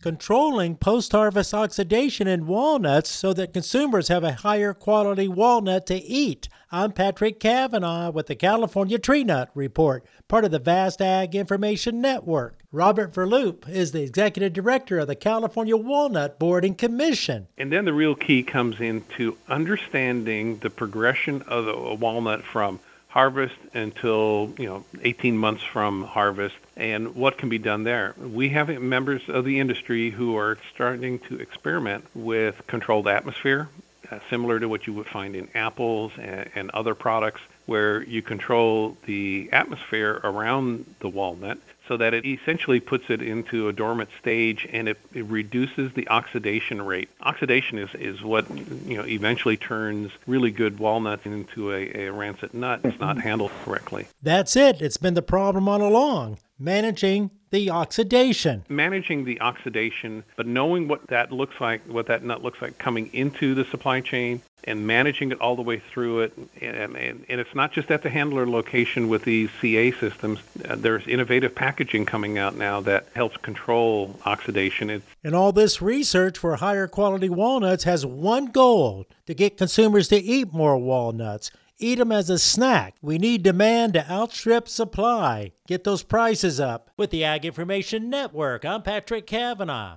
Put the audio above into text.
controlling post harvest oxidation in walnuts so that consumers have a higher quality walnut to eat. I'm Patrick Cavanaugh with the California Tree Nut Report, part of the Vast Ag Information Network. Robert Verloop is the executive director of the California Walnut Board and Commission. And then the real key comes into understanding the progression of a walnut from harvest until you know 18 months from harvest and what can be done there? We have members of the industry who are starting to experiment with controlled atmosphere uh, similar to what you would find in apples and, and other products where you control the atmosphere around the walnut so that it essentially puts it into a dormant stage and it, it, reduces the oxidation rate. Oxidation is, is what you know eventually turns really good walnuts into a, a rancid nut. It's not handled correctly. That's it. It's been the problem all along. Managing the oxidation. Managing the oxidation, but knowing what that looks like, what that nut looks like coming into the supply chain, and managing it all the way through it. And, and, and it's not just at the handler location with these CA systems. Uh, there's innovative packaging coming out now that helps control oxidation. It's, and all this research for higher quality walnuts has one goal to get consumers to eat more walnuts Eat them as a snack. We need demand to outstrip supply. Get those prices up. With the Ag Information Network, I'm Patrick Cavanaugh.